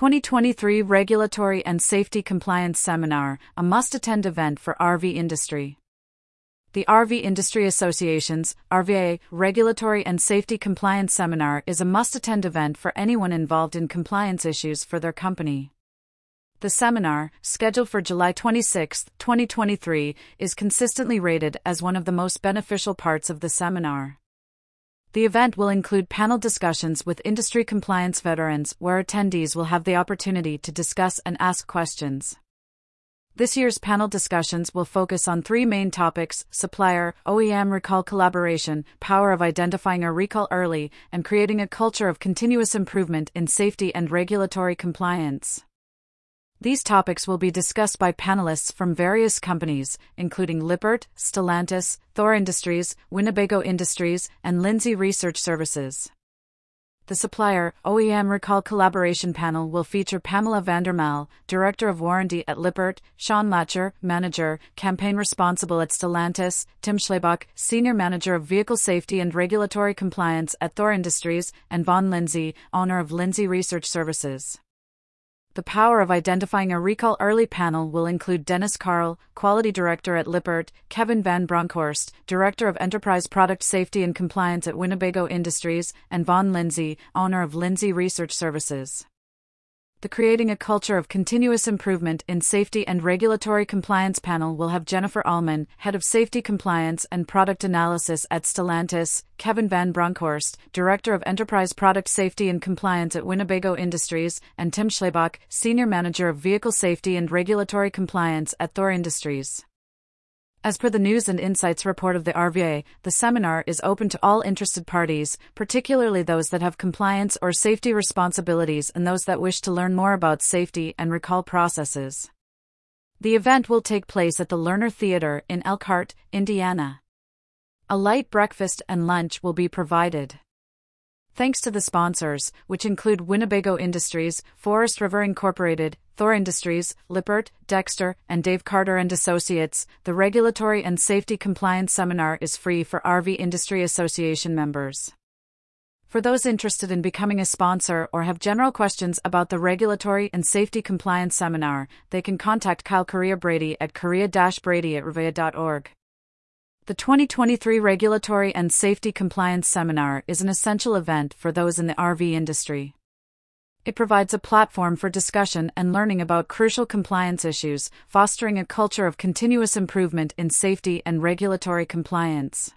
2023 Regulatory and Safety Compliance Seminar, a must attend event for RV industry. The RV Industry Association's RVIA Regulatory and Safety Compliance Seminar is a must attend event for anyone involved in compliance issues for their company. The seminar, scheduled for July 26, 2023, is consistently rated as one of the most beneficial parts of the seminar. The event will include panel discussions with industry compliance veterans where attendees will have the opportunity to discuss and ask questions. This year's panel discussions will focus on three main topics supplier, OEM recall collaboration, power of identifying a recall early, and creating a culture of continuous improvement in safety and regulatory compliance. These topics will be discussed by panelists from various companies, including Lippert, Stellantis, Thor Industries, Winnebago Industries, and Lindsay Research Services. The supplier OEM Recall Collaboration panel will feature Pamela Vandermaal, Director of Warranty at Lippert, Sean Latcher, Manager, Campaign Responsible at Stellantis, Tim Schlebach, Senior Manager of Vehicle Safety and Regulatory Compliance at Thor Industries, and Von Lindsay, owner of Lindsay Research Services. The Power of Identifying a Recall Early panel will include Dennis Carl, Quality Director at Lippert, Kevin Van Bronckhorst, Director of Enterprise Product Safety and Compliance at Winnebago Industries, and Vaughn Lindsay, owner of Lindsay Research Services the Creating a Culture of Continuous Improvement in Safety and Regulatory Compliance panel will have Jennifer Allman, Head of Safety Compliance and Product Analysis at Stellantis, Kevin Van Bronckhorst, Director of Enterprise Product Safety and Compliance at Winnebago Industries, and Tim Schlebach, Senior Manager of Vehicle Safety and Regulatory Compliance at Thor Industries. As per the News and Insights report of the RVIA, the seminar is open to all interested parties, particularly those that have compliance or safety responsibilities and those that wish to learn more about safety and recall processes. The event will take place at the Lerner Theater in Elkhart, Indiana. A light breakfast and lunch will be provided. Thanks to the sponsors, which include Winnebago Industries, Forest River Incorporated, Thor Industries, Lippert, Dexter, and Dave Carter and Associates, the Regulatory and Safety Compliance Seminar is free for RV Industry Association members. For those interested in becoming a sponsor or have general questions about the Regulatory and Safety Compliance Seminar, they can contact Kyle Korea Brady at korea-brady at rvia.org. The 2023 Regulatory and Safety Compliance Seminar is an essential event for those in the RV industry. It provides a platform for discussion and learning about crucial compliance issues, fostering a culture of continuous improvement in safety and regulatory compliance.